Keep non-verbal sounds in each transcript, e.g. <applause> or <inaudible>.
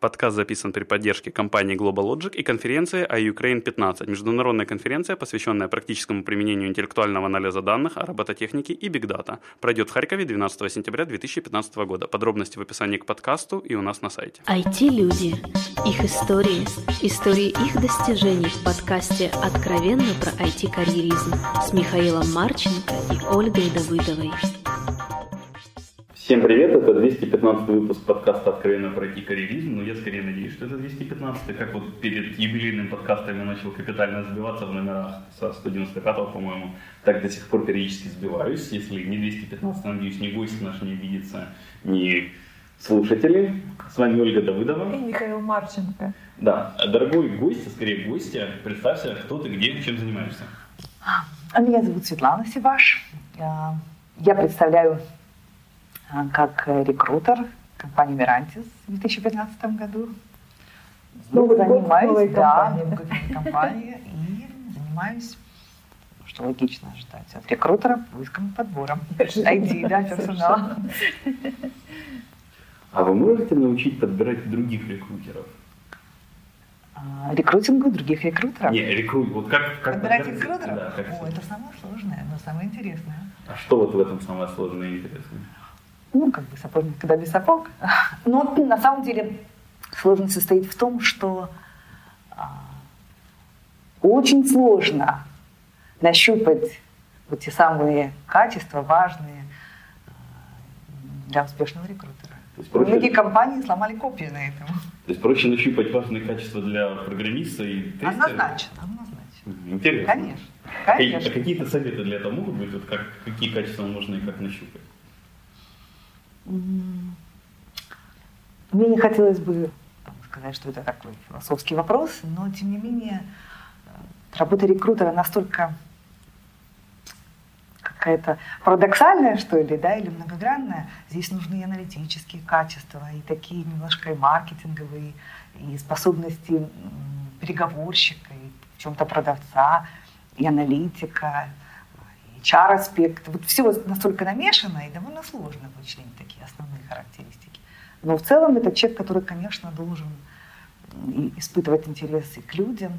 Подкаст записан при поддержке компании Global Logic и конференции iUkraine 15, международная конференция, посвященная практическому применению интеллектуального анализа данных, робототехники и бигдата. Пройдет в Харькове 12 сентября 2015 года. Подробности в описании к подкасту и у нас на сайте. IT-люди. Их истории. Истории их достижений в подкасте «Откровенно про IT-карьеризм» с Михаилом Марченко и Ольгой Давыдовой. Всем привет, это 215 выпуск подкаста «Откровенно пройти карьеризм», но я скорее надеюсь, что это 215 как вот перед юбилейным подкастом я начал капитально сбиваться в номерах со 195 по-моему, так до сих пор периодически сбиваюсь, если не 215, надеюсь, ни гости наши не видятся, ни слушатели. С вами Ольга Давыдова. И Михаил Марченко. Да, дорогой гость, а скорее гостья, представься, кто ты, где, чем занимаешься. А меня зовут Светлана Сиваш. Я представляю а, как рекрутер компании Мирантис в 2015 году. Новый занимаюсь, да, компании и занимаюсь что логично ожидать от рекрутера поиском и подбором IT, да, персонала. А вы можете научить подбирать других рекрутеров? А, рекрутингу других рекрутеров? Не, рекрут, вот как... как подбирать рекрутеров? Да, как О, это самое сложное, но самое интересное. А что вот в этом самое сложное и интересное? Ну, как бы сапожник, когда без сапог. <laughs> Но на самом деле сложность состоит в том, что а, очень сложно нащупать вот те самые качества важные а, для успешного рекрутера. проще... Многие компании сломали копии на этом. То есть проще нащупать важные качества для программиста и тестера? Однозначно, однозначно. Интересно. Конечно. Конечно. А какие-то советы для этого могут быть? Вот как, какие качества можно и как нащупать? Мне не хотелось бы сказать, что это такой философский вопрос, но тем не менее э, работа рекрутера настолько какая-то парадоксальная, что ли, да, или многогранная. Здесь нужны и аналитические качества, и такие немножко и маркетинговые, и способности переговорщика, и в чем-то продавца, и аналитика, HR-аспект. Вот все настолько намешано, и довольно сложно вычленить такие основные характеристики. Но в целом это человек, который, конечно, должен испытывать интерес и к людям,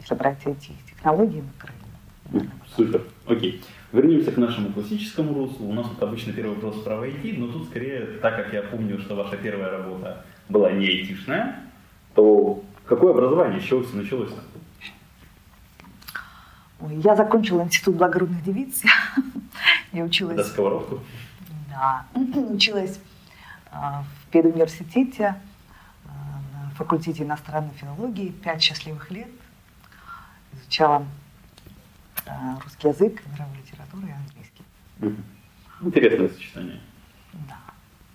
и собрать эти технологии на краю. Супер, окей. Вернемся к нашему классическому руслу. У нас вот обычно первый вопрос про IT, но тут скорее, так как я помню, что ваша первая работа была не айтишная, то какое образование, с чего все началось? Я закончила институт благородных девиц. <laughs> Я училась... Это сковородку? Да. <clears throat> Училась а, в педуниверситете, а, на факультете иностранной филологии. Пять счастливых лет. Изучала а, русский язык, мировую литературу и английский. Интересное сочетание. Да.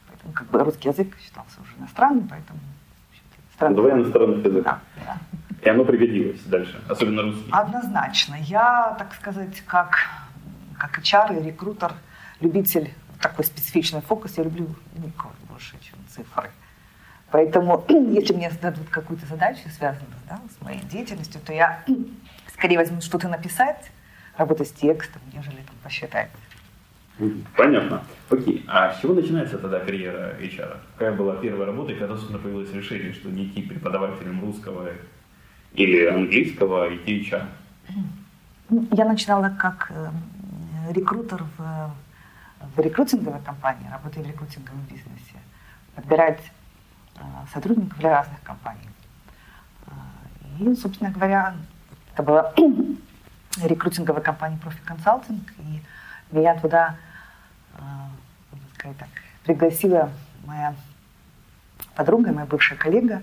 Поэтому как бы русский язык считался уже иностранным, поэтому... Два иностранных языка. Да, да. И оно пригодилось дальше, особенно русский. Однозначно. Я, так сказать, как, как HR и рекрутер, любитель такой специфичный фокус, я люблю никого больше, чем цифры. Поэтому, <clears throat> если мне зададут какую-то задачу, связанную да, с моей деятельностью, то я <clears throat> скорее возьму что-то написать, работать с текстом, нежели там, посчитать. Понятно. Окей. А с чего начинается тогда карьера HR? Какая была первая работа и когда, собственно, появилось решение, что не идти преподавателем русского или английского THR? Я начинала как э, рекрутер в, в рекрутинговой компании, работая в рекрутинговом бизнесе, подбирать э, сотрудников для разных компаний. Э, и, собственно говоря, это была <clears throat> рекрутинговая компания Profi Consulting, и меня туда, сказать так, пригласила моя подруга, моя бывшая коллега,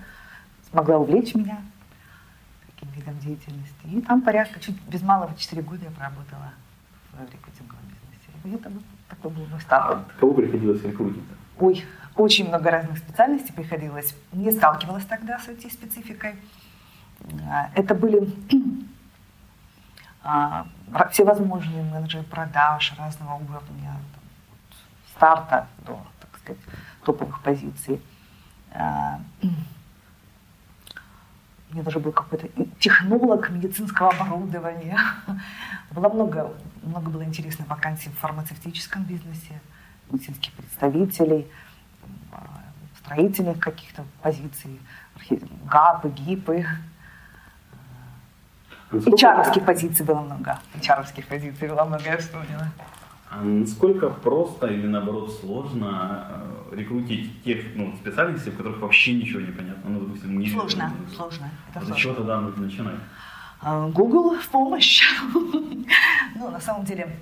смогла увлечь меня видом деятельности. И там порядка, чуть без малого 4 года я проработала в рекрутинговом бизнесе. И это вот такой был мой старт. А кого приходилось рекрутить? Ой, очень много разных специальностей приходилось. Не сталкивалась тогда с этой спецификой. А, это были <clears throat> а, всевозможные менеджеры продаж разного уровня, там, от старта до, так сказать, топовых позиций. У меня даже был какой-то технолог медицинского оборудования. <laughs> Было много, много было интересных вакансий в фармацевтическом бизнесе, медицинских представителей, строительных каких-то позиций, ГАПы, ГИПы. И чаровских позиций было много. И чаровских позиций было много, я вспомнила. А насколько просто или наоборот сложно э, рекрутить тех ну, специальностей, в которых вообще ничего не понятно? Ну, допустим, не Сложно, это, сложно. Это С чего тогда нужно начинать? А, Google в помощь. <laughs> ну, на самом деле,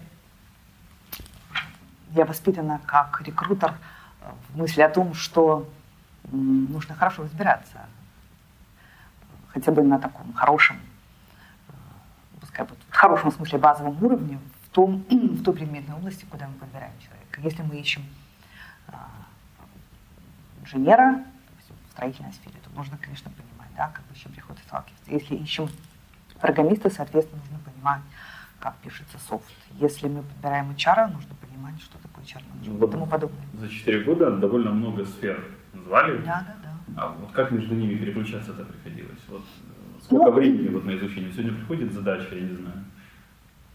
я воспитана как рекрутер в мысли о том, что нужно хорошо разбираться. Хотя бы на таком хорошем, э, пускай в хорошем смысле базовом уровне в, том, <clears throat> в той предметной области, куда мы подбираем человека. Если мы ищем а, инженера в строительной сфере, то нужно, конечно, понимать, да, как бы с чем приходится сталкиваться. Если ищем программиста, соответственно, нужно понимать, как пишется софт. Если мы подбираем HR, нужно понимать, что такое HR менеджмент вот и тому подобное. За 4 года довольно много сфер назвали. Да, да, да. А вот как между ними переключаться-то приходилось? Вот э, сколько ну, времени вот на изучение? Сегодня приходит задача, я не знаю,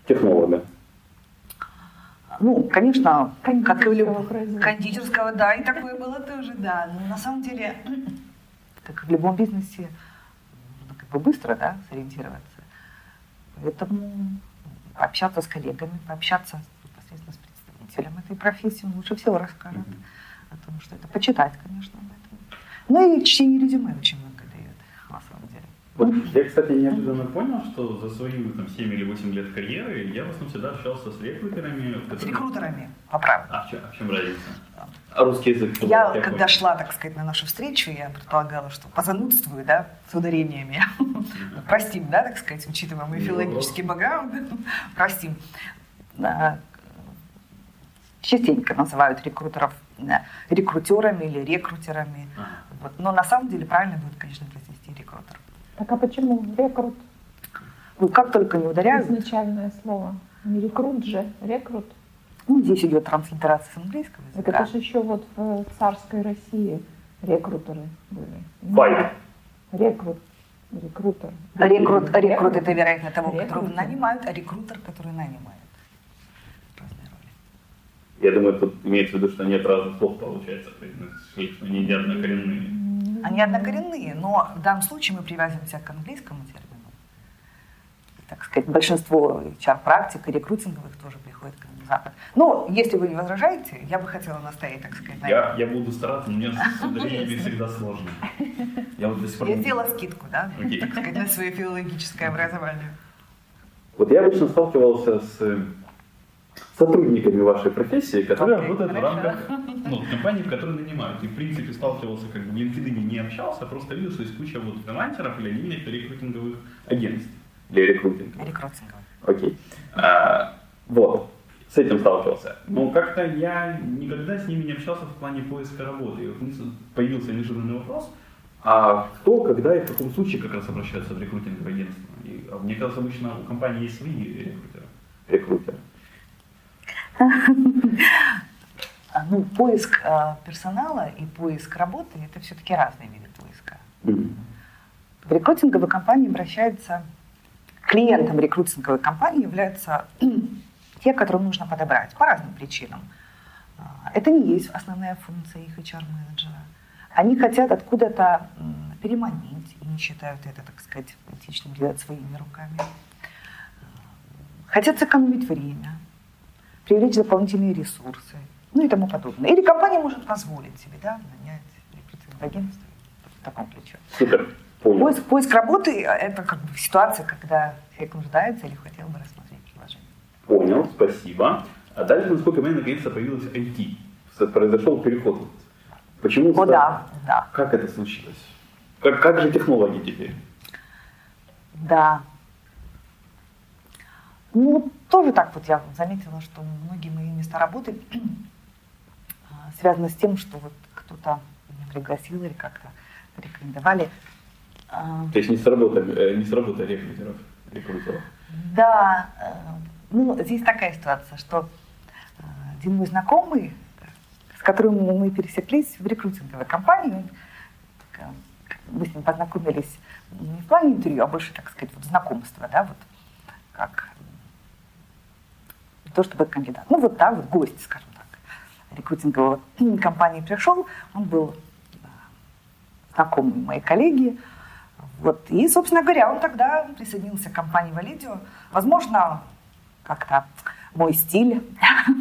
технолога. Ну, конечно, как и любого кондитерского, да, и такое было тоже, да. Но на самом деле, как в любом бизнесе, нужно как бы быстро, да, сориентироваться. Поэтому пообщаться с коллегами, пообщаться непосредственно с представителем этой профессии, он лучше всего расскажет mm-hmm. о том, что это. Почитать, конечно, об этом. Ну и чтение резюме очень много дает, на самом деле. Вот я, кстати, неожиданно понял, что за свои там, 7 или 8 лет карьеры я в основном всегда общался с рекрутерами. С рекрутерами, поправить. А в чем, а в чем разница? А русский язык? Я, я когда шла, так сказать, на нашу встречу, я предполагала, что позанудствую, да, с ударениями. Простим, да, так сказать, учитывая мой филологический бэкграунд. Простим. Частенько называют рекрутеров рекрутерами или рекрутерами. Вот. Но на самом деле правильно будет, конечно, произнести. Так а почему рекрут? Ну, как только не ударяют. Изначальное слово. Не рекрут же, рекрут. Ну, здесь идет транслитерация с английского языка. Так это же еще вот в царской России рекрутеры были. Файт. Рекрут. Рекрутер. Рекрут, рекрут это, вероятно, того, рекрутер. которого нанимают, а рекрутер, который нанимает. Разные роли. Я думаю, тут имеется в виду, что нет разных слов, получается, что они не однокоренные. Они однокоренные, но в данном случае мы привязываемся к английскому термину. Так сказать, большинство HR-практик и рекрутинговых тоже приходит к Запад. Но, если вы не возражаете, я бы хотела настоять, так сказать, на я, я буду стараться, но мне <laughs> с ударениями всегда сложно. Я, вот до сих пор... я сделала скидку, да, okay. так сказать, на свое филологическое образование. Вот я обычно сталкивался с сотрудниками вашей профессии, которые okay, работают хорошо. в рамках ну, компании, в которой нанимают. И, в принципе, сталкивался, как бы в LinkedIn не общался, а просто видел, что есть куча вот фрилансеров или отдельных рекрутинговых агентств для рекрутинга. Рекрутинговых. Окей. А, вот, с этим сталкивался. Но как-то я никогда с ними не общался в плане поиска работы. И вот появился неожиданный вопрос, а кто, когда и в каком случае как раз обращаются в рекрутинговое агентство? И, а мне кажется, обычно у компании есть свои рекрутеры. рекрутеры. Ну, поиск э, персонала и поиск работы – это все-таки разные виды поиска. В рекрутинговой компании обращаются, клиентом рекрутинговой компании являются <clears throat> те, которые нужно подобрать по разным причинам. А, это не есть основная функция их HR-менеджера. Они хотят откуда-то переманить и не считают это, так сказать, этичным делать своими руками. Хотят сэкономить время, привлечь дополнительные ресурсы, ну и тому подобное. Или компания может позволить себе да, нанять агентство в таком ключе. Супер. Поиск, поиск работы – это как бы ситуация, когда человек нуждается или хотел бы рассмотреть предложение. Понял, спасибо. А дальше, насколько я наконец-то появилась IT. Произошел переход. Почему? О, да, да. Как это случилось? Как, как же технологии теперь? Да, ну, тоже так вот я заметила, что многие мои места работы <clears throat> а, связаны с тем, что вот кто-то меня пригласил или как-то рекомендовали. А, То есть не сработали, э, не сработали рекрутеров, рекрутеров? Да, э, ну, здесь такая ситуация, что э, один мой знакомый, с которым мы пересеклись в рекрутинговой компании, мы с ним познакомились не в плане интервью, а больше, так сказать, вот знакомства, да, вот как то, чтобы кандидат. Ну вот так вот, гость, скажем так, рекрутинговой <clears throat> компании пришел, он был знакомые мои коллеги. Вот. И, собственно говоря, он тогда присоединился к компании Валидио. Возможно, как-то мой стиль,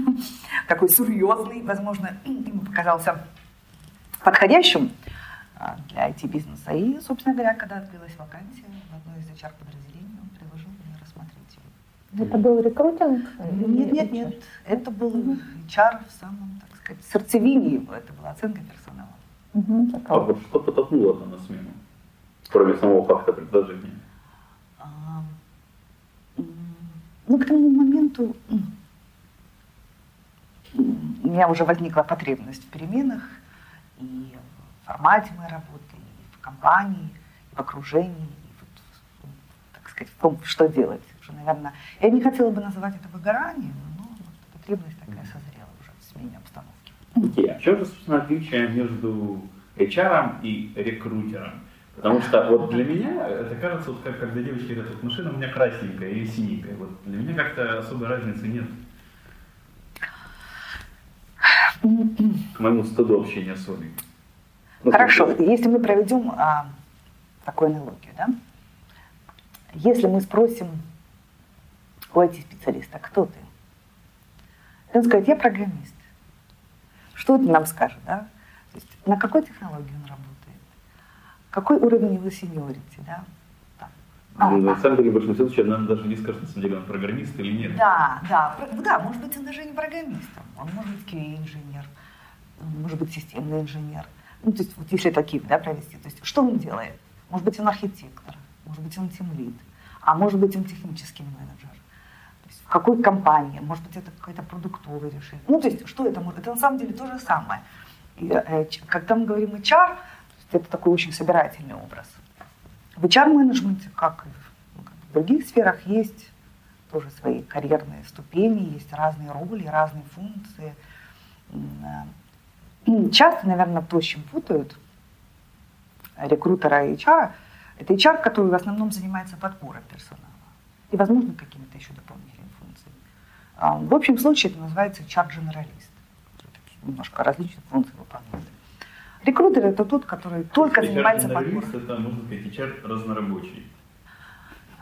<laughs> такой серьезный, возможно, <clears throat> ему показался подходящим а, для IT-бизнеса. И, собственно говоря, когда открылась вакансия в одной из HR-подразделений, он предложил мне рассмотреть ее. Это был рекрутинг? Нет, нет, нет. Это был HR в самом, так сказать, сердцевине его. Это была оценка персонала. Угу, А вот что подтолкнуло на смену? Кроме самого факта предложения. А, Ну, к тому моменту у меня уже возникла потребность в переменах и в формате моей работы, и в компании, и в окружении, и вот, так сказать, в том, что делать. Уже, наверное, я не хотела бы называть это выгоранием, но вот потребность такая созрела уже в смене обстановки. Окей, а в чем же, собственно, отличие между HR и рекрутером? Потому что вот для меня это кажется, вот как когда девочки говорят, вот машина у меня красненькая или синенькая. Вот для меня как-то особой разницы нет. К моему стыду общения с Олей. Ну, Хорошо, слушай, если мы проведем а, такую аналогию, да? Если мы спросим у IT-специалиста, кто ты? И Он скажет, я программист. Что это нам скажет, да? То есть на какой технологии он работает? Какой уровень его сеньорити, да? А, ну, на самом деле, в большинстве случаев нам даже не скажут, на самом деле, он программист или нет. Да, да, да, может быть, он даже не программистом, он может быть QA-инженер, может быть системный инженер. Ну, то есть, вот если такие, да, провести, то есть, что он делает? Может быть, он архитектор, может быть, он тимлид, а может быть, он технический менеджер. Какой компании, может быть, это какое-то продуктовое решение. Ну, то есть, что это может? Это на самом деле то же самое. И, э, ч- когда мы говорим HR, это такой очень собирательный образ. В HR-менеджменте, как и в, других сферах, есть тоже свои карьерные ступени, есть разные роли, разные функции. Э, Часто, наверное, то, с чем путают рекрутера и HR, это HR, который в основном занимается подбором персонала и, возможно, какими-то еще. А, В общем случае это называется HR-дженералист. Немножко различные функции выполняет. Рекрутер – это тот, который только занимается подбором. Это, можно сказать, HR разнорабочий.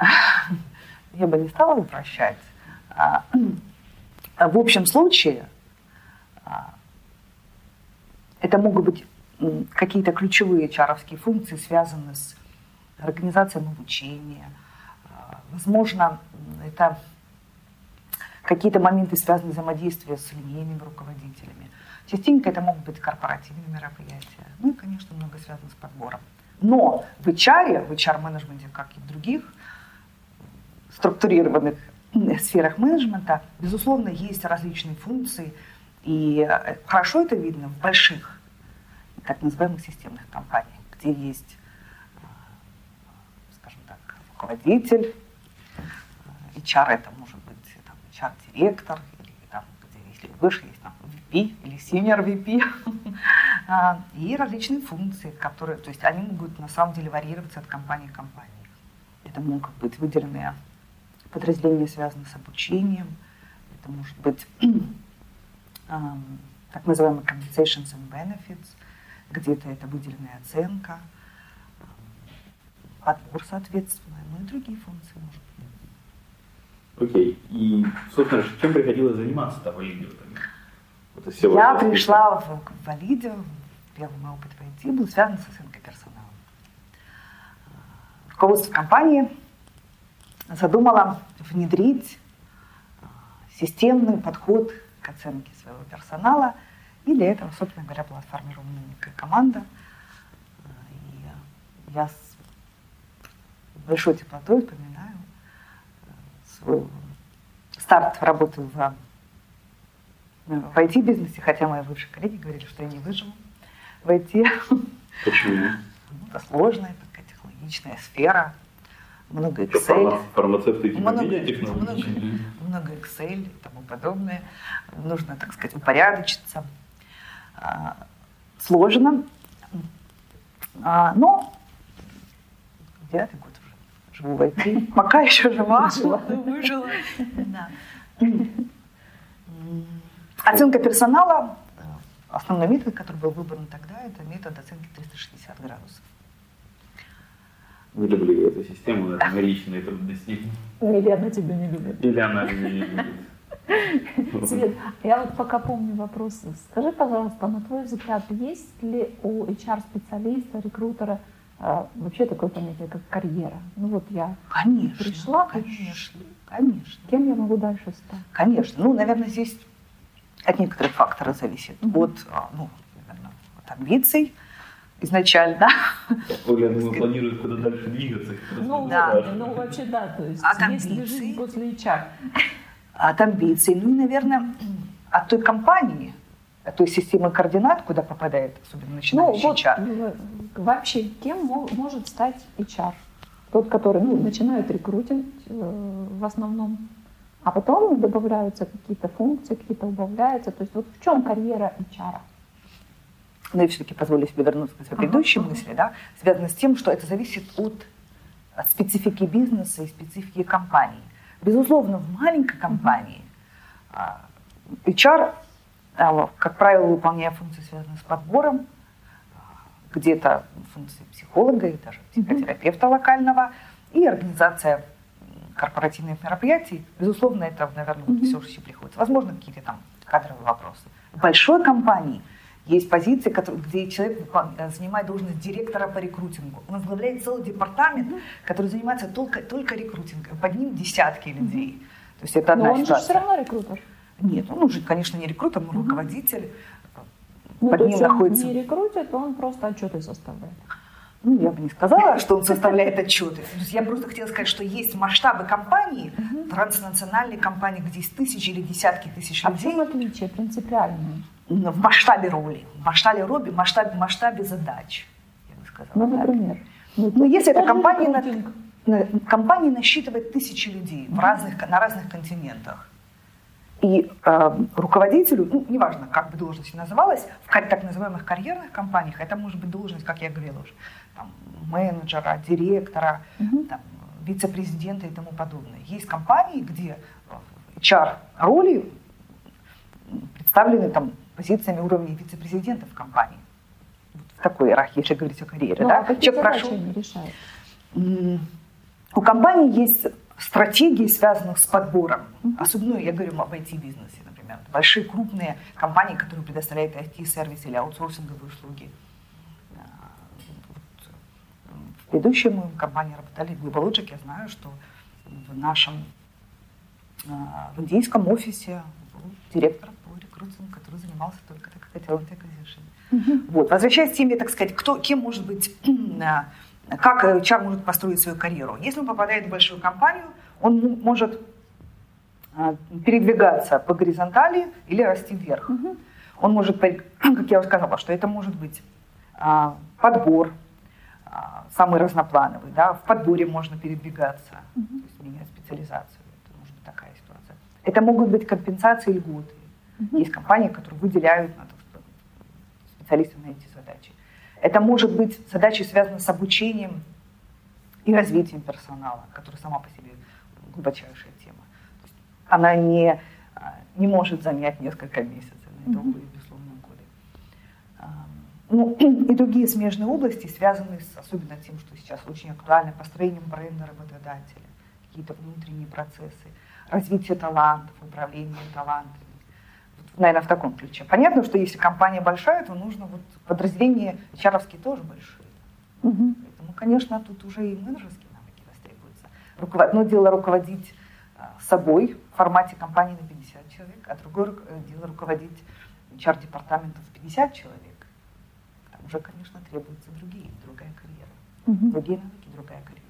<laughs> я бы не стала упрощать. А, а В общем случае а, это могут быть какие-то ключевые чаровские функции, связанные с организацией обучения. А, Возможно, это какие-то моменты, связанные с взаимодействием с линейными руководителями. Частенько это могут быть корпоративные мероприятия. Ну и, конечно, много связано с подбором. Но в HR, в HR-менеджменте, как и в других структурированных сферах менеджмента, безусловно, есть различные функции. И э, хорошо это видно в больших, так называемых системных компаниях, где есть, э, скажем так, руководитель, э, HR это может HR-директор, или там, если выше есть там, VP или senior VP, <laughs> А, и различные функции, которые, то есть они могут на самом деле варьироваться от компании к компании. Это могут быть выделенные подразделения, связанные с обучением, это может быть <clears throat> так называемые compensations and benefits, где-то это выделенная оценка, подбор, соответственно, ну и другие функции, может быть. Окей. И, собственно, чем приходилось заниматься-то в всего Я пришла в, в первый мой опыт в IT был связан с оценкой персонала. Руководство компании задумало внедрить а, системный подход к оценке своего персонала, и для этого, собственно говоря, была сформирована некая команда. А, И я с большой теплотой вспоминаю э, свой старт работы в в IT-бизнесе, хотя мои бывшие коллеги говорили, что я не выживу в IT. Почему? <laughs> Это сложная такая технологичная сфера, много Excel, фарма- Фармацевты и много, много, много Excel и тому подобное. Нужно, так сказать, упорядочиться. А, Сложно. А, Но девятый год живу в IT. Пока еще жива. Выжила. Да. М, Оценка персонала основной метод, который был выбран тогда, это метод оценки 360 градусов. Не люблю эту систему, наверное, личные трудности. Или она тебя не любит. Или она меня не любит. <laughs> Свет, я вот пока помню вопрос. Скажи, пожалуйста, на твой взгляд, есть ли у HR-специалиста, рекрутера а, вообще такое понятие, как карьера? Ну вот я Конечно. пришла, Конечно. Конечно. кем я могу дальше стать? Конечно. Ну, наверное, здесь от некоторых факторов зависит. Мгм. От, а, ну, наверное, от амбиций изначально, Оля, <laughs> я думаю, планирует куда дальше двигаться. Ну, да. ну вообще да, то есть От есть ли амбиций. жизнь после HR? от амбиций, ну и, наверное, от той компании, от той системы координат, куда попадает особенно Ну начинающий вот HR. Вообще кем мо- может стать HR? Тот, который ну, начинает рекрутинг э, в основном, а потом добавляются какие-то функции, какие-то убавляются. То есть вот в чем карьера HR? но я все-таки позволю себе вернуться к своей Ага, предыдущей ага. мысли, да, связано с тем, что это зависит от, от специфики бизнеса и специфики компании. Безусловно, в маленькой компании а, HR, а, как правило, выполняя функции, связанные с подбором, где-то функции психолога и даже психотерапевта локального, и организация корпоративных мероприятий, безусловно, это, наверное, Мгм. все, что приходится. Возможно, какие-то там кадровые вопросы. В большой компании есть позиции, которые- где человек э, занимает должность директора по рекрутингу. Он возглавляет целый департамент, который занимается только, только рекрутингом. Под ним десятки людей. То есть это одна Но он же все ситуация. равно рекрутер. Нет, он уже, конечно, не рекрутер, но руководитель. Ну, Под ним есть он находится- не рекрутит, он просто отчеты составляет. Ну, я бы не сказала, <laughs> что он составляет отчеты. То есть я просто хотела сказать, что есть масштабы компании, транснациональные компании, где есть тысячи или десятки тысяч А в людей. чем отличие принципиальное? в масштабе роли, в масштабе роли, в масштабе, в масштабе задач, я бы сказала. Ну, например. Ну, если это компания, на- компания насчитывает тысячи людей в разных, на разных континентах. И э, руководителю, ну, неважно, как бы должность называлась, в так называемых карьерных компаниях, это может быть должность, как я говорила уже, там, менеджера, директора, Мгм. там, вице-президента и тому подобное. Есть компании, где HR-роли представлены там, позициями уровня вице-президента в компании. Вот в такой иерархии, если говорить о карьере. Ну, да? а Человек прошел-? М, У компании есть стратегии, связанных с подбором. Особенно я говорю об IT-бизнесе, например. Большие крупные компании, которые предоставляют IT-сервисы или аутсорсинговые услуги. А, вот, м, В предыдущей мы компании работали в GlobalLogic. Я знаю, что в нашем а, в индийском офисе был директор по рекрутингу, который занимался только так сказать, talent acquisition. Вот. Возвращаясь к теме, так сказать, кто, кем может быть, <clears throat> а, как HR может построить свою карьеру. Если он попадает в большую компанию, он может а, передвигаться по горизонтали или расти вверх. Он может, <clears throat> как я уже сказала, что это может быть а, подбор, а, самый разноплановый. Да? В подборе можно передвигаться, то есть менять специализацию. Это может быть такая ситуация. Это могут быть компенсации льготы. Есть компании, которые выделяют на, так сказать, специалистов на эти задачи. Это может быть задачи, связанные с обучением и развитием персонала, которая сама по себе глубочайшая тема. Она не, а, не может занять несколько месяцев, на это уходит, безусловно, годы. Ну, <clears throat> и другие смежные области, связанные с, особенно тем, что сейчас очень актуально, построением бренда работодателя, какие-то внутренние процессы, развитие талантов, управление талантами. Наверное, в таком ключе. Понятно, что если компания большая, то нужно вот подразделения HR тоже большие. Мгм. Поэтому, конечно, тут уже и менеджерские навыки востребуются. Руковод- Одно дело руководить а, собой в формате компании на 50 человек, а другое ру- э, дело руководить HR-департаментом в 50 человек. Там уже, конечно, требуются другие, другая карьера. Мгм. Другие навыки, другая карьера.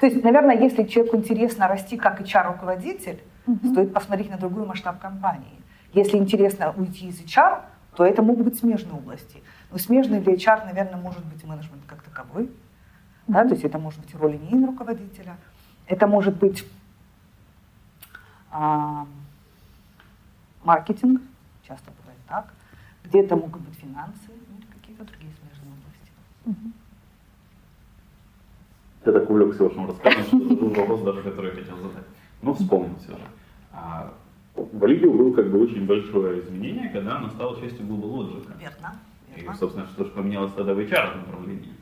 То есть, наверное, если человеку интересно расти как HR-руководитель, Мгм. стоит посмотреть на другой масштаб компании. Если интересно уйти из HR, то это могут быть смежные области. Но смежный для HR, наверное, может быть менеджмент как таковой. Да, то есть это может быть роль линейного руководителя, это может быть а, маркетинг, часто бывает так, где-то могут быть финансы, или какие-то другие смежные области. Мгм. Я так увлекся вашим рассказом, что вопрос даже, который я хотел задать. Ну, вспомнил все же. В Олимпио было как бы очень большое изменение, когда она стала частью Global Logic. Верно. И, собственно, что же поменялось тогда в HR направлении?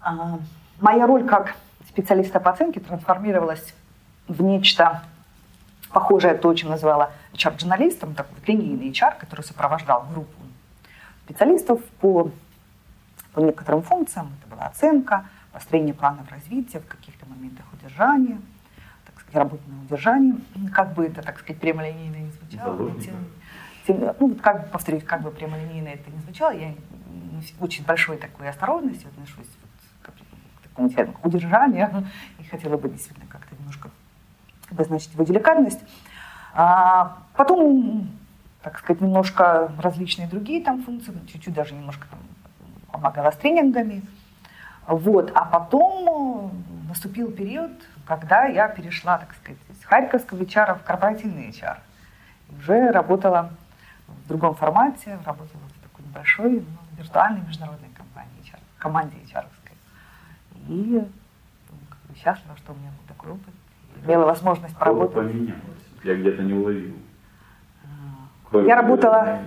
А, Моя роль как специалиста по оценке трансформировалась в нечто похожее то, чем называла HR-журналистом, такой вот линейный HR, который сопровождал группу специалистов по, по некоторым функциям. Это была оценка, построение планов развития, в каких-то моментах удержания, сказать, работа на удержании. Как бы это, так сказать, прямолинейно не звучало. тем- тем- ну, вот как бы повторюсь, как бы прямолинейно это не звучало, я очень большой такой осторожностью отношусь вот к, такому термину, к удержанию, и хотела бы действительно как-то немножко обозначить его деликатность. А потом, так сказать, немножко различные другие там функции, чуть-чуть даже немножко там помогала с тренингами. Вот. А потом э, наступил период, когда я перешла, так сказать, из харьковского HR в корпоративный HR. Уже работала в другом формате, работала в такой небольшой, ну, виртуальной международной компании, HR, команде HR. И ну, счастлива, что у меня был такой опыт. Имела возможность поработать. поменялось? Я где-то не уловил. А, Кроме Я работала,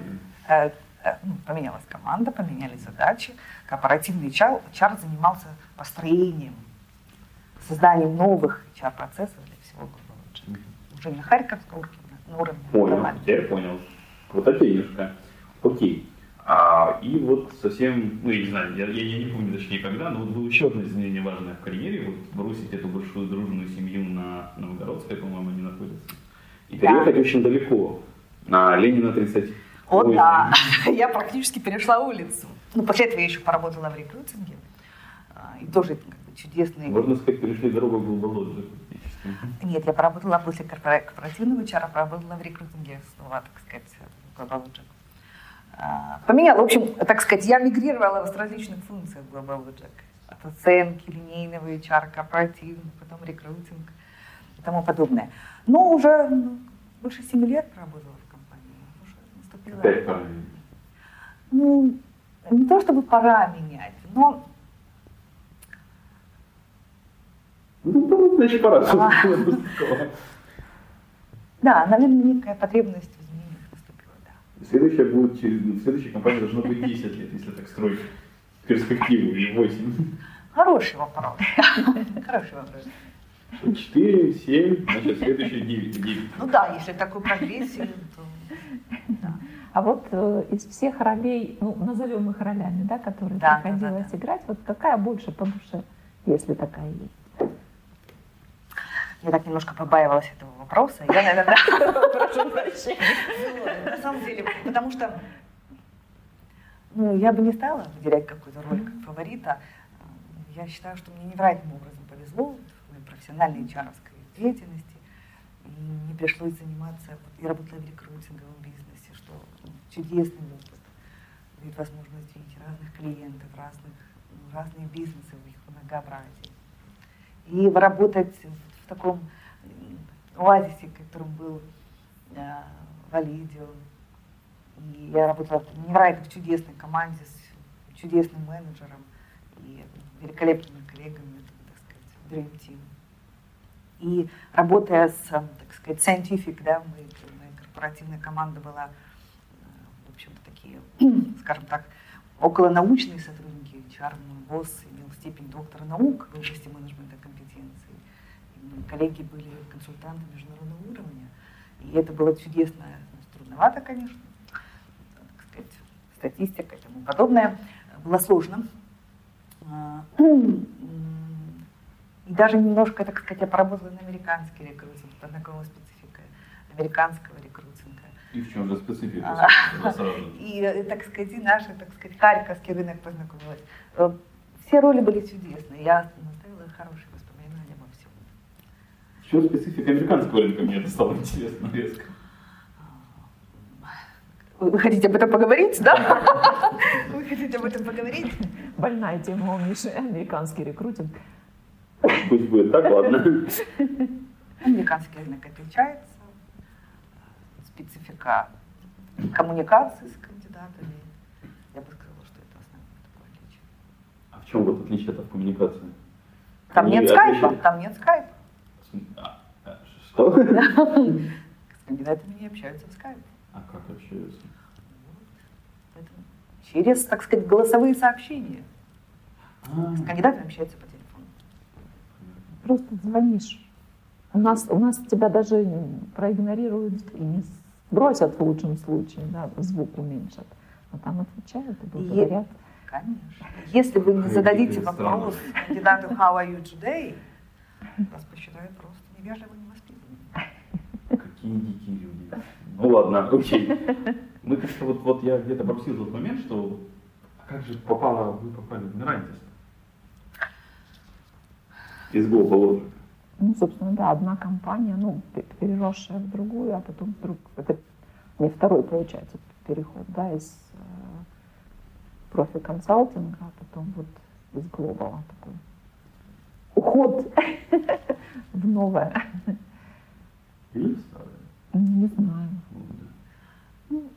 э, э, ну, поменялась команда, поменялись задачи. Корпоративный HR, HR занимался построением, созданием новых HR-процессов для всего Global Уже не на Харьковском уровне, на уровне Понял, глобального. теперь понял. Крутотенежка. Окей. А, и вот совсем, ну я не знаю, я, я, я не помню точнее когда, но вот было еще одно изменение важное в карьере, вот бросить эту большую дружную семью на Новгородской, по-моему, они находятся, и Да. переехать очень далеко, на Ленина 30. О, да, <laughs> я практически перешла улицу. Ну, после этого я еще поработала в рекрутинге. А, И тоже чудесный... Можно сказать, перешли дорогу в практически. Нет, я поработала после корпора- корпоративного HR, поработала в рекрутинге снова, так сказать, в Logic. А, Поменяла, в общем, так сказать, я мигрировала с различных в Global Logic. От оценки, линейного HR, корпоративного, потом рекрутинг и тому подобное. Но уже ну, больше семи лет проработала в компании. Уже наступила... Опять пора. Ну, не то чтобы пора менять, но Ну, ну, значит, пора. А. Да, наверное, некая потребность в изменениях наступила, да. Следующая будет, следующей компании должно быть 10 лет, если так строить перспективу, или 8. Хороший вопрос. <laughs> Хороший вопрос. 4, 7, значит, следующие 9. 9. Ну да, если такой прогрессию, то да. А вот э, из всех ролей, ну, назовем их ролями, да, которые да, приходилось да, да. играть, вот какая больше по душе, если такая есть? Я так немножко побаивалась этого вопроса. Я, наверное, <laughs> Прошу прощения. Ну, на самом деле, потому что ну, я бы не стала выделять какую-то роль как фаворита. Я считаю, что мне невероятным образом повезло в моей профессиональной чаровской деятельности. И мне пришлось заниматься, я работала в рекрутинговом бизнесе, что чудесный опыт. Дает возможность видеть разных клиентов, разных, ну, разные бизнесы в их многообразии. И работать в таком оазисе, которым был э, Валидио. И я работала в невероятно чудесной команде с чудесным менеджером и великолепными коллегами, так сказать, Dream Team. И работая с, так сказать, scientific, да, мы, моя корпоративная команда была, э, в общем-то, такие, <clears throat> скажем так, околонаучные сотрудники. HR, босс имел степень доктора наук в области менеджмента компетенций. Коллеги были консультанты международного уровня. И это было чудесно, трудновато, конечно, так сказать, статистика и тому подобное. Было сложно. А, И даже немножко, так сказать, я поработала на американский рекрутинг, познакомилась с спецификой американского рекрутинга. И в чем же специфика? А. <laughs> И, э, так сказать, и наш, так сказать, харьковский рынок познакомилась. Э, Все роли были чудесные. Я оставила хорошие воспоминания обо всем. В чем специфика американского рынка? Мне это стало интересно резко. Вы хотите об этом поговорить, да? <laughs> Вы хотите об этом поговорить? Больная тема у Миши, американский рекрутинг. Пусть будет так, ладно. Американский рынок отличается. Специфика коммуникации с кандидатами. Я бы сказала, что это основное такое отличие. А в чем вот отличие от коммуникации? Там Они нет скайпа, там нет скайпа. А, а, Что? С кандидатами не общаются в скайпе. А как общаются? Через, так сказать, голосовые сообщения. А, С кандидатами общаются по телефону. Просто звонишь. У нас, у нас тебя даже проигнорируют и не сбросят в лучшем случае, да, звук уменьшат. Но там отвечают и благодарят. Конечно. Если вы не зададите вопрос кандидату «How are you today?», вас посчитают просто невежливо невоспитанным. Какие дикие люди. Ну ладно, окей. <laughs> Мы как-то вот, вот я где-то пропустил тот момент, что а как же попало, вы попали в Мирантис? Из Global. Ну, собственно, да, одна компания, ну, пе- переросшая в другую, а потом вдруг, это не второй, получается, переход, да, из э, профи-консалтинга, а потом вот из глобала такой уход в новое. Или старое? Не знаю. Ну, да.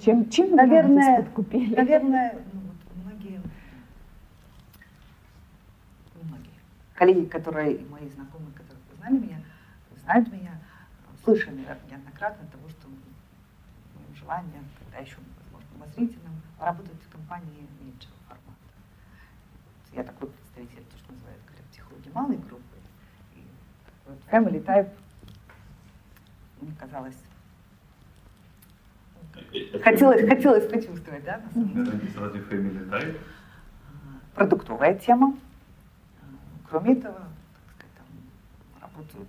Чем, чем Наверное, меня подкупили? Наверное, ну, вот многие, ну, многие коллеги, которые, и мои знакомые, которые знали меня, знают меня, слышали неоднократно того, что моим желанием, когда еще, возможно, умозрительным, поработать в компании меньшего формата. Я такой представитель, то, что называют, говорят, психологи малой группы. И вот family type мне казалось, хотелось, хотелось почувствовать, да, на самом деле. Мирантис разве Family Type? продуктовая тема. Кроме этого, так сказать, там работают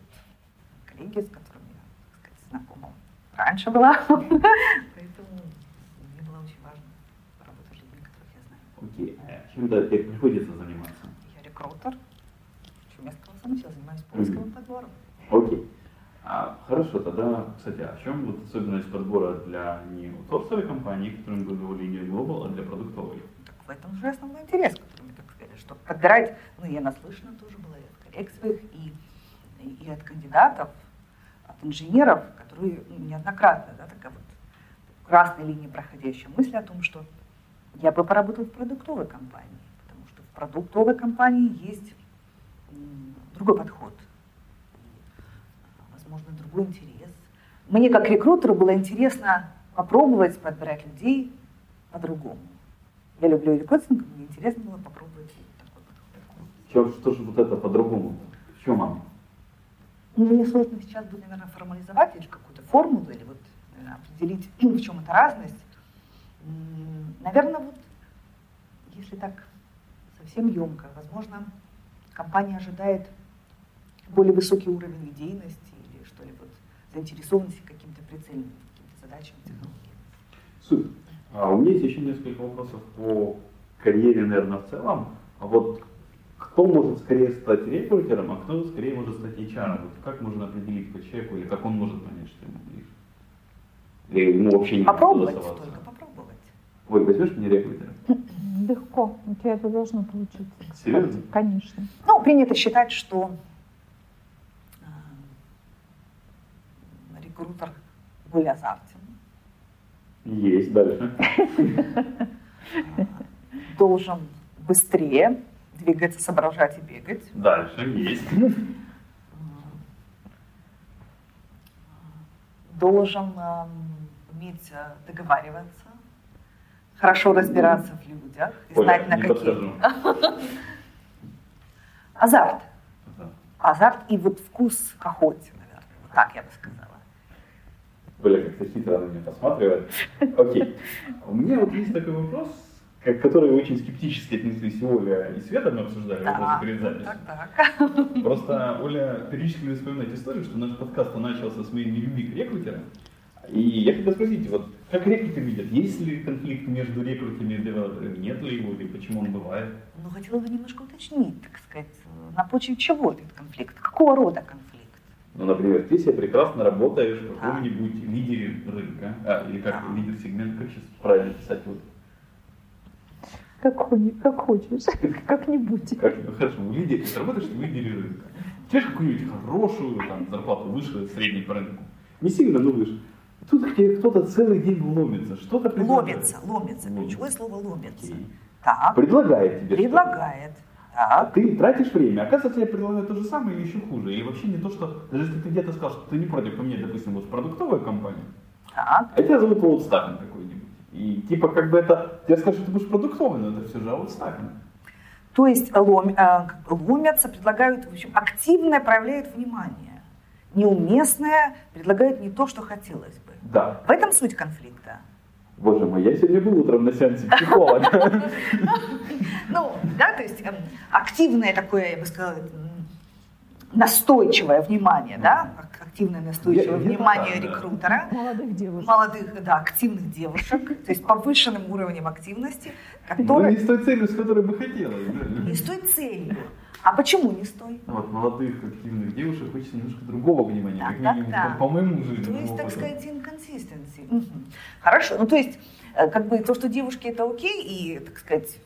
коллеги, с которыми я так сказать, знакома раньше была. <laughs> Поэтому мне было очень важно поработать с людьми, которых я знаю. Окей, а чем да, тебе приходится заниматься? Я рекрутер. Чем я занимаюсь поиском подбором. Окей. А, хорошо, тогда, кстати, а в чем вот особенность подбора для не аутсорсовой компании, которым вы говорили не Global, а для продуктовой? Так в этом же основной интерес, который мы так сказали, что подбирать, ну, я наслышана тоже была и от коллег своих, и, и, от кандидатов, от инженеров, которые ну, неоднократно, да, такая вот красной линии проходящая мысль о том, что я бы поработал в продуктовой компании, потому что в продуктовой компании есть другой подход, возможно, другой интерес. Мне как рекрутеру было интересно попробовать подбирать людей по-другому. Я люблю рекрутинг, мне интересно было попробовать такой подход. Чем, что же вот это по-другому? В чем оно? Ну, Мне сложно сейчас будет, наверное, формализовать или какую-то формулу, или вот наверное, определить, <clears throat> в чем эта разность. Наверное, вот если так совсем емко, возможно, компания ожидает более высокий уровень идейности или что ли вот заинтересованности каким-то прицельным каким-то задачам, технологиям. Супер. А у меня есть еще несколько вопросов по карьере, наверное, в целом. А вот кто может скорее стать рекрутером, а кто скорее может стать HR? Вот как можно определить по человеку, или как он может понять, что ему ближе? Или ему вообще не Попробовать, только попробовать. Ой, возьмешь мне рекрутера? Легко, у тебя это должно получиться. Серьезно? Конечно. Ну, принято считать, что э, рекрутер более азартен, Есть, дальше. должен быстрее двигаться, соображать и бегать. Дальше, есть. Должен эм, уметь э, договариваться, хорошо разбираться в людях и знать, на какие. Азарт. Азарт и вот вкус к охоте, наверное. Вот так я бы сказала. Как-то хитро на меня посматривает. Окей. У меня вот есть такой вопрос, к- который очень скептически отнеслись и Оля, и Света, мы обсуждали вопросы Так, перед записью. так, так. Просто Оля периодически любит вспоминать историю, что наш подкаст начался с моими любви к рекрутерам. И я хотел спросить, вот как рекрутеры видят, есть ли конфликт между рекрутерами и девелоперами, нет ли его, или почему он бывает? Ну, хотела бы немножко уточнить, так сказать, на почве чего этот конфликт, какого рода конфликт. Ну, например, ты себе прекрасно работаешь в каком-нибудь лидере рынка, а, или как лидер сегмента, как сейчас правильно писать, вот, Как, как хочешь, <laughs> как-нибудь. как, ну, хорошо, в лидере, ты работаешь в лидере рынка, тебе какую-нибудь хорошую там, зарплату выше средней по рынку, не сильно думаешь, тут к тебе кто-то целый день ломится, что-то предлагает. Ломится, ломится, ключевое слово ломится. Так, Предлагает тебе что-то. Предлагает. А ты тратишь время. Оказывается, я предлагаю то же самое или еще хуже. Или вообще не то, что... Даже если ты где-то сказал, что ты не против мне, допустим, вот в продуктовую компанию, Так. а тебя зовут аутстаффинг какой-нибудь. И типа как бы это... Я скажу, что ты будешь продуктовый, но это все же аутстаффинг. То есть лом, э, как бы ломятся, предлагают, в общем, активное проявляют внимание. Неуместное предлагают не то, что хотелось бы. Да. В этом суть конфликта. Боже мой, я сегодня был утром на сеансе психолога. <laughs> Ну, да, то есть эм, активное такое, я бы сказала, м, настойчивое внимание, да, ак- активное настойчивое где-то внимание так, да. рекрутера, Молодых девушек. молодых, да, активных девушек, то есть повышенным уровнем активности, Но не который с той целью, с которой бы хотелось. да. не с той целью. А почему не с той? Ну Вот молодых активных девушек хочется немножко другого внимания, Так, как так, минимум, так. по- по моему То жизненному есть, так сказать, inconsistency. Мгм. Хорошо, ну то есть, э, как бы то, что девушки это окей, и, так сказать,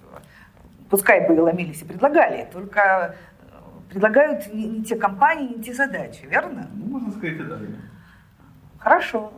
пускай бы и ломились и предлагали, только э, предлагают не, не те компании, не те задачи, верно? Ну, можно сказать и так. Хорошо.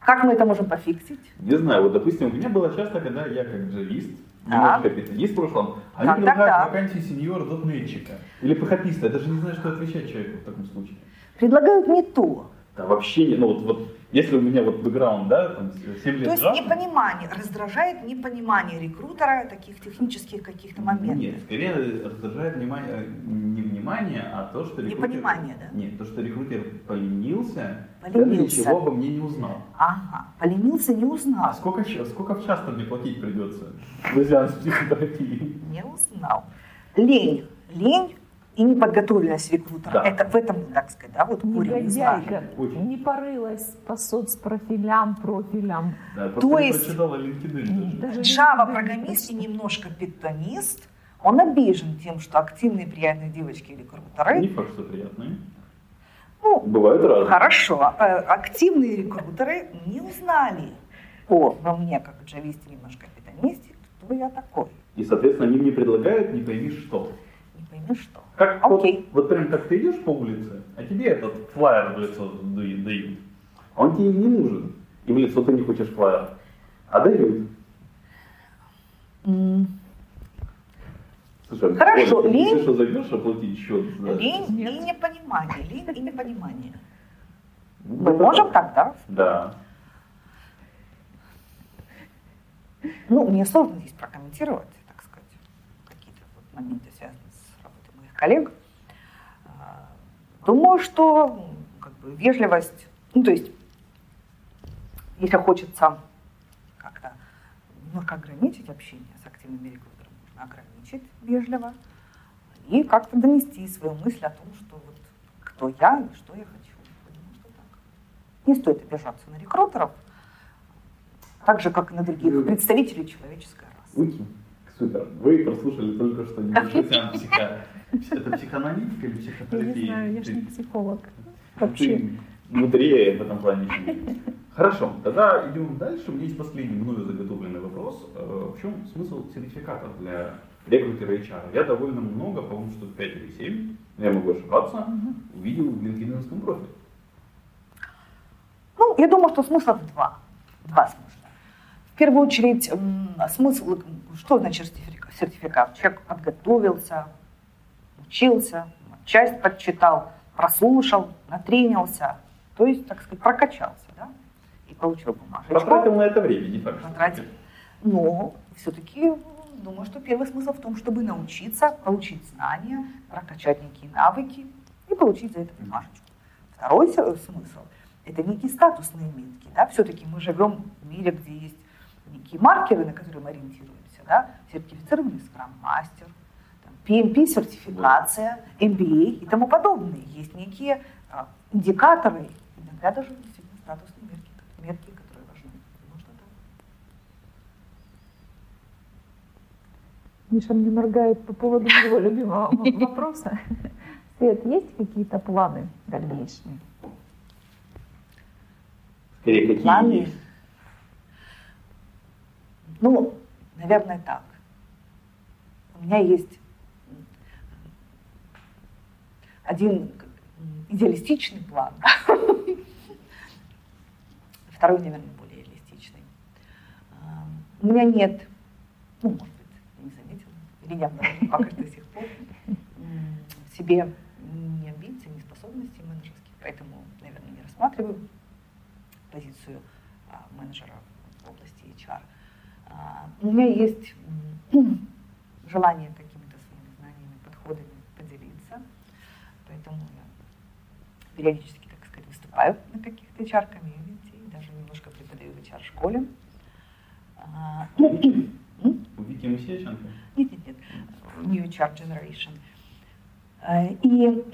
Как мы это можем пофиксить? Не знаю, вот допустим, у меня было часто, когда я как джавист, Так. немножко питанист в прошлом, они Так, предлагают так. вакансию сеньора дотнетчика или пхописта. Я даже не знаю, что отвечать человеку в таком случае. Предлагают не то. Да вообще не, ну вот, вот если у меня вот бэкграунд, да, там 7 лет То есть Java, непонимание, раздражает непонимание рекрутера таких технических каких-то моментов. Нет, скорее раздражает внимание, э, не внимание, а то, что рекрутер... Непонимание, да? Нет, то, что рекрутер поленился, Поленился. да, ничего обо мне не узнал. Ага, поленился, не А узнал. сколько, щ- сколько в час мне платить придется друзьям <laughs> с психотерапией? Не узнал. Лень. Лень и неподготовленность рекрутера. Да. Это в этом, так сказать, да, вот корень. Негодяйка. Не порылась по соцпрофилям, профилям. Да, То не есть- прочитала LinkedIn даже. Даже Java не- программист и немножко питонист, он обижен тем, что активные приятные девочки и Не рекрутеры, факт, что приятные. ну, Бывают разные. хорошо, э, активные рекрутеры не узнали о, во мне, как джависте, немножко питонисте, кто я такой. И, соответственно, они мне предлагают не пойми что. Не пойми что. Как Окей. вот, вот прям как ты идешь по улице, а тебе этот флаер в лицо дают. А он тебе не нужен. И в лицо ты не хочешь флаер. А дают. М, Слушай, Хорошо, Оля, ты лень- что зайдешь оплатить счет? за- Лень Нет. и непонимание, лень и непонимание. Ну, Мы можем так, да? Да. Ну, мне сложно здесь прокомментировать, так сказать, какие-то вот моменты, связанные с работой моих коллег. А, Думаю, что как бы, вежливость, ну, то есть, если хочется как-то немножко ограничить общение с активными рекрутерами, ограничить вежливо и как-то донести свою мысль о том, что вот кто я и что я хочу. Что так. Не стоит обижаться на рекрутеров, так же, как и на других представителей человеческой расы. Супер. Вы прослушали только что небольшой сеанс. Это психоаналитика или Я психотерапия? не знаю, я же не психолог. ты Вообще. мудрее в этом плане. я. Хорошо, тогда идем дальше. У меня есть последний мною заготовленный вопрос. Э, В чем смысл сертификатов для рекрутера HR? Я довольно много, по-моему, штук 5 или 7, я могу ошибаться, увидел в LinkedIn профиле. Ну, я думаю, что смыслов два. Два смысла. В первую очередь, смысл, что значит сертифика- сертификат? Человек подготовился, учился, часть подчитал, прослушал, натренился, то есть, так сказать, прокачался, да, и получил бумажечку. Потратил на это время, не что Потратил. Но все-таки думаю, что первый смысл в том, чтобы научиться, получить знания, прокачать некие навыки и получить за это бумажечку. Второй смысл – это некие статусные метки. Да? Все-таки мы живем в мире, где есть некие маркеры, на которые мы ориентируемся. Да? Сертифицированный скрам-мастер, там, PMP-сертификация, MBA и тому подобное. Есть некие а, индикаторы, иногда даже действительно статусные метки, метки которые важны. Что так. Миша мне моргает по поводу моего любимого <laughs> вопроса. Свет, есть какие-то планы дальнейшие? Скорее, какие Планы? есть. Ну, наверное, так. У меня есть один как, идеалистичный план. <laughs> Второй, наверное, более реалистичный. А, У меня нет, ну, может быть, я не заметила, или не обнаружила <laughs> пока до сих пор, себе ни амбиций, ни способностей менеджерских, поэтому, наверное, не рассматриваю позицию а, менеджера в области HR. А, у меня есть <clears throat> желание какими-то своими знаниями, подходами поделиться, поэтому я периодически, так сказать, выступаю на каких-то HR-комьюнити, даже немножко преподаю в HR-школе. А, у Вики Мусеченко? Нет, нет, нет. New HR Generation. Э, и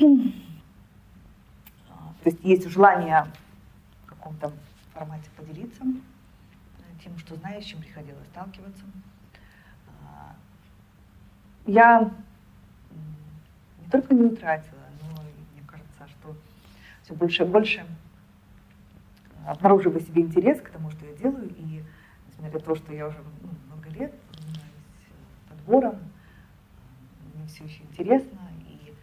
то есть есть желание в каком-то формате поделиться э, тем, что знаешь, с чем приходилось сталкиваться. А, я не только не утратила, но мне кажется, что все больше и больше обнаруживаю себе интерес к тому, что я делаю, и несмотря на то, что я уже ну, много лет занимаюсь подбором, мне все еще интересно, и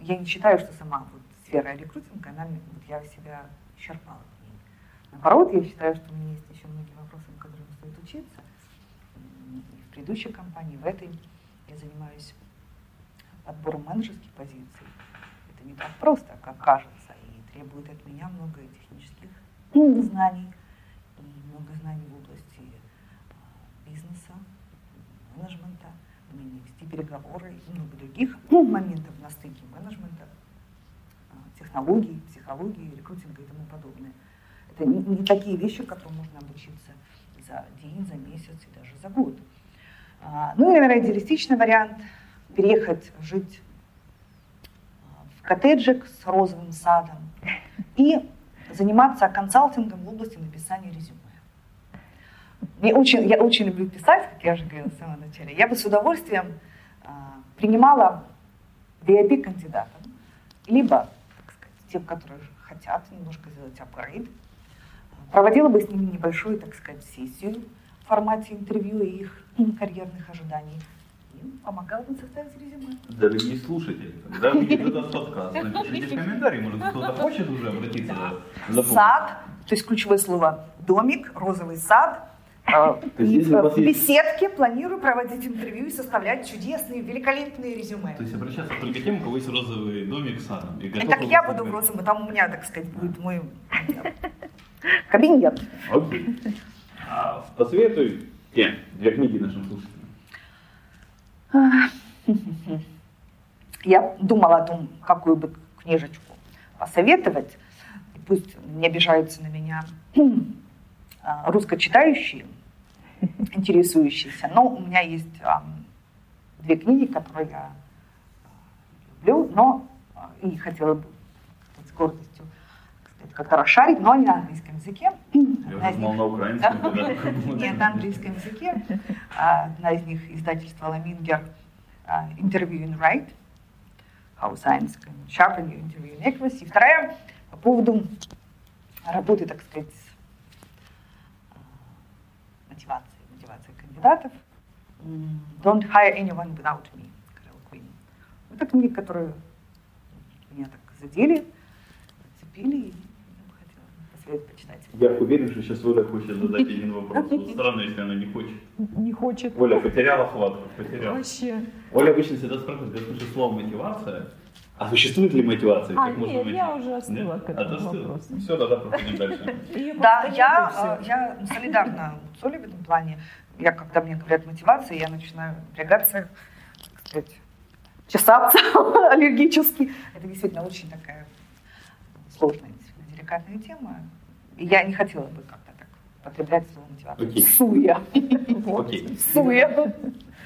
я не считаю, что сама вот сфера рекрутинга, она, вот я себя исчерпала. Наоборот, я считаю, что у меня есть еще многие вопросы, на которые стоит учиться. И в предыдущей компании, в этой я занимаюсь подбором менеджерских позиций. Это не так просто, как кажется, требует от меня много технических знаний и много знаний в области а, бизнеса, менеджмента, умение вести переговоры и много других моментов на стыке менеджмента, а, технологий, психологии, рекрутинга и тому подобное. Это не, не такие вещи, которым можно обучиться за день, за месяц и даже за год. А, ну и, наверное, идеалистичный вариант – переехать жить коттеджик с розовым садом и заниматься консалтингом в области написания резюме. Мне очень, я очень люблю писать, как я уже говорила в самом начале. Я бы с удовольствием а, принимала VIP-кандидатов, либо, так сказать, тех, которые хотят немножко сделать апгрейд, проводила бы с ними небольшую, так сказать, сессию в формате интервью и их карьерных ожиданий. И помогала бы составить резюме. Дорогие слушатели, когда видите этот подкаст, напишите в комментарии, может кто-то хочет уже обратиться за Сад, то есть ключевое слово домик, розовый сад, а, и в беседке планирую проводить интервью и составлять чудесные, великолепные резюме. То есть обращаться только тем, у кого есть розовый домик с садом. И так я буду в розовом, там у меня, так сказать, будет мой Кабинет. Окей. А посоветуй те две книги нашим слушателям. Я думала о том, какую бы книжечку посоветовать. Пусть не обижаются на меня а, русскочитающие, интересующиеся. Но у меня есть две книги, которые я люблю, но и хотела бы с гордостью как-то расшарить, но не на английском языке. Я уже на украинском. Нет, на английском языке. Одна из них издательство Ламингер Interview in Right, How Science Can Sharpen Your Interview Accuracy. Вторая по поводу работы, так сказать, мотивации, мотивации кандидатов. Don't hire anyone without me, Карел Квин. Это книга, которую меня так задели, зацепили, стоит почитать. Я уверен, что сейчас Оля хочет задать один вопрос. Странно, если она не хочет. Не хочет. Оля потеряла хватку, потеряла. Вообще. Оля обычно всегда спрашивает, я слышу слово мотивация, а существует ли мотивация? А, как нет, я уже остыла нет? к этому а вопросу. Все, тогда проходим дальше. Да, я, я солидарна с Олей в этом плане. Я, когда мне говорят мотивация, я начинаю напрягаться, так сказать, чесаться <laughs> аллергически. Это действительно очень такая сложная деликатная тема. Я не хотела бы как-то так потреблять слово мотивацию. Okay. Суя. <laughs> Окей. Суя.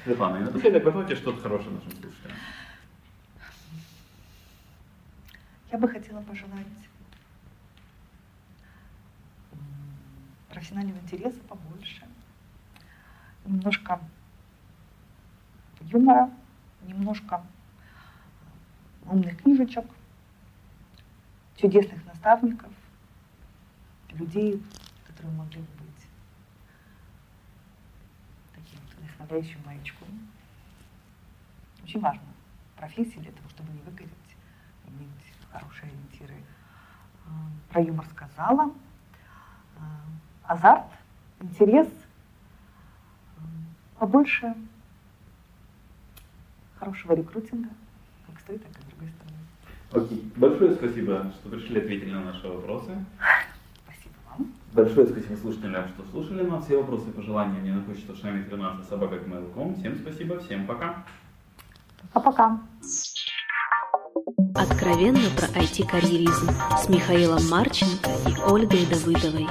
Светлана, и напоследок пожелайте что-то хорошее нашим слушателям. Я бы хотела пожелать профессионального интереса побольше, немножко юмора, немножко умных книжечек, чудесных наставников, людей, которые могли бы быть таким вдохновляющим маячком. Очень важно профессия для того, чтобы не выгореть, иметь хорошие ориентиры. А, про юмор сказала. А, азарт, интерес, побольше хорошего рекрутинга, как той, так и. Окей. Большое спасибо, что пришли, ответили на наши вопросы. Спасибо вам. Большое спасибо слушателям, что слушали нас. Все вопросы и пожелания мне на почту шами 13 собака Всем спасибо, всем пока. Пока-пока. Откровенно про IT-карьеризм с Михаилом Марченко и Ольгой Давыдовой.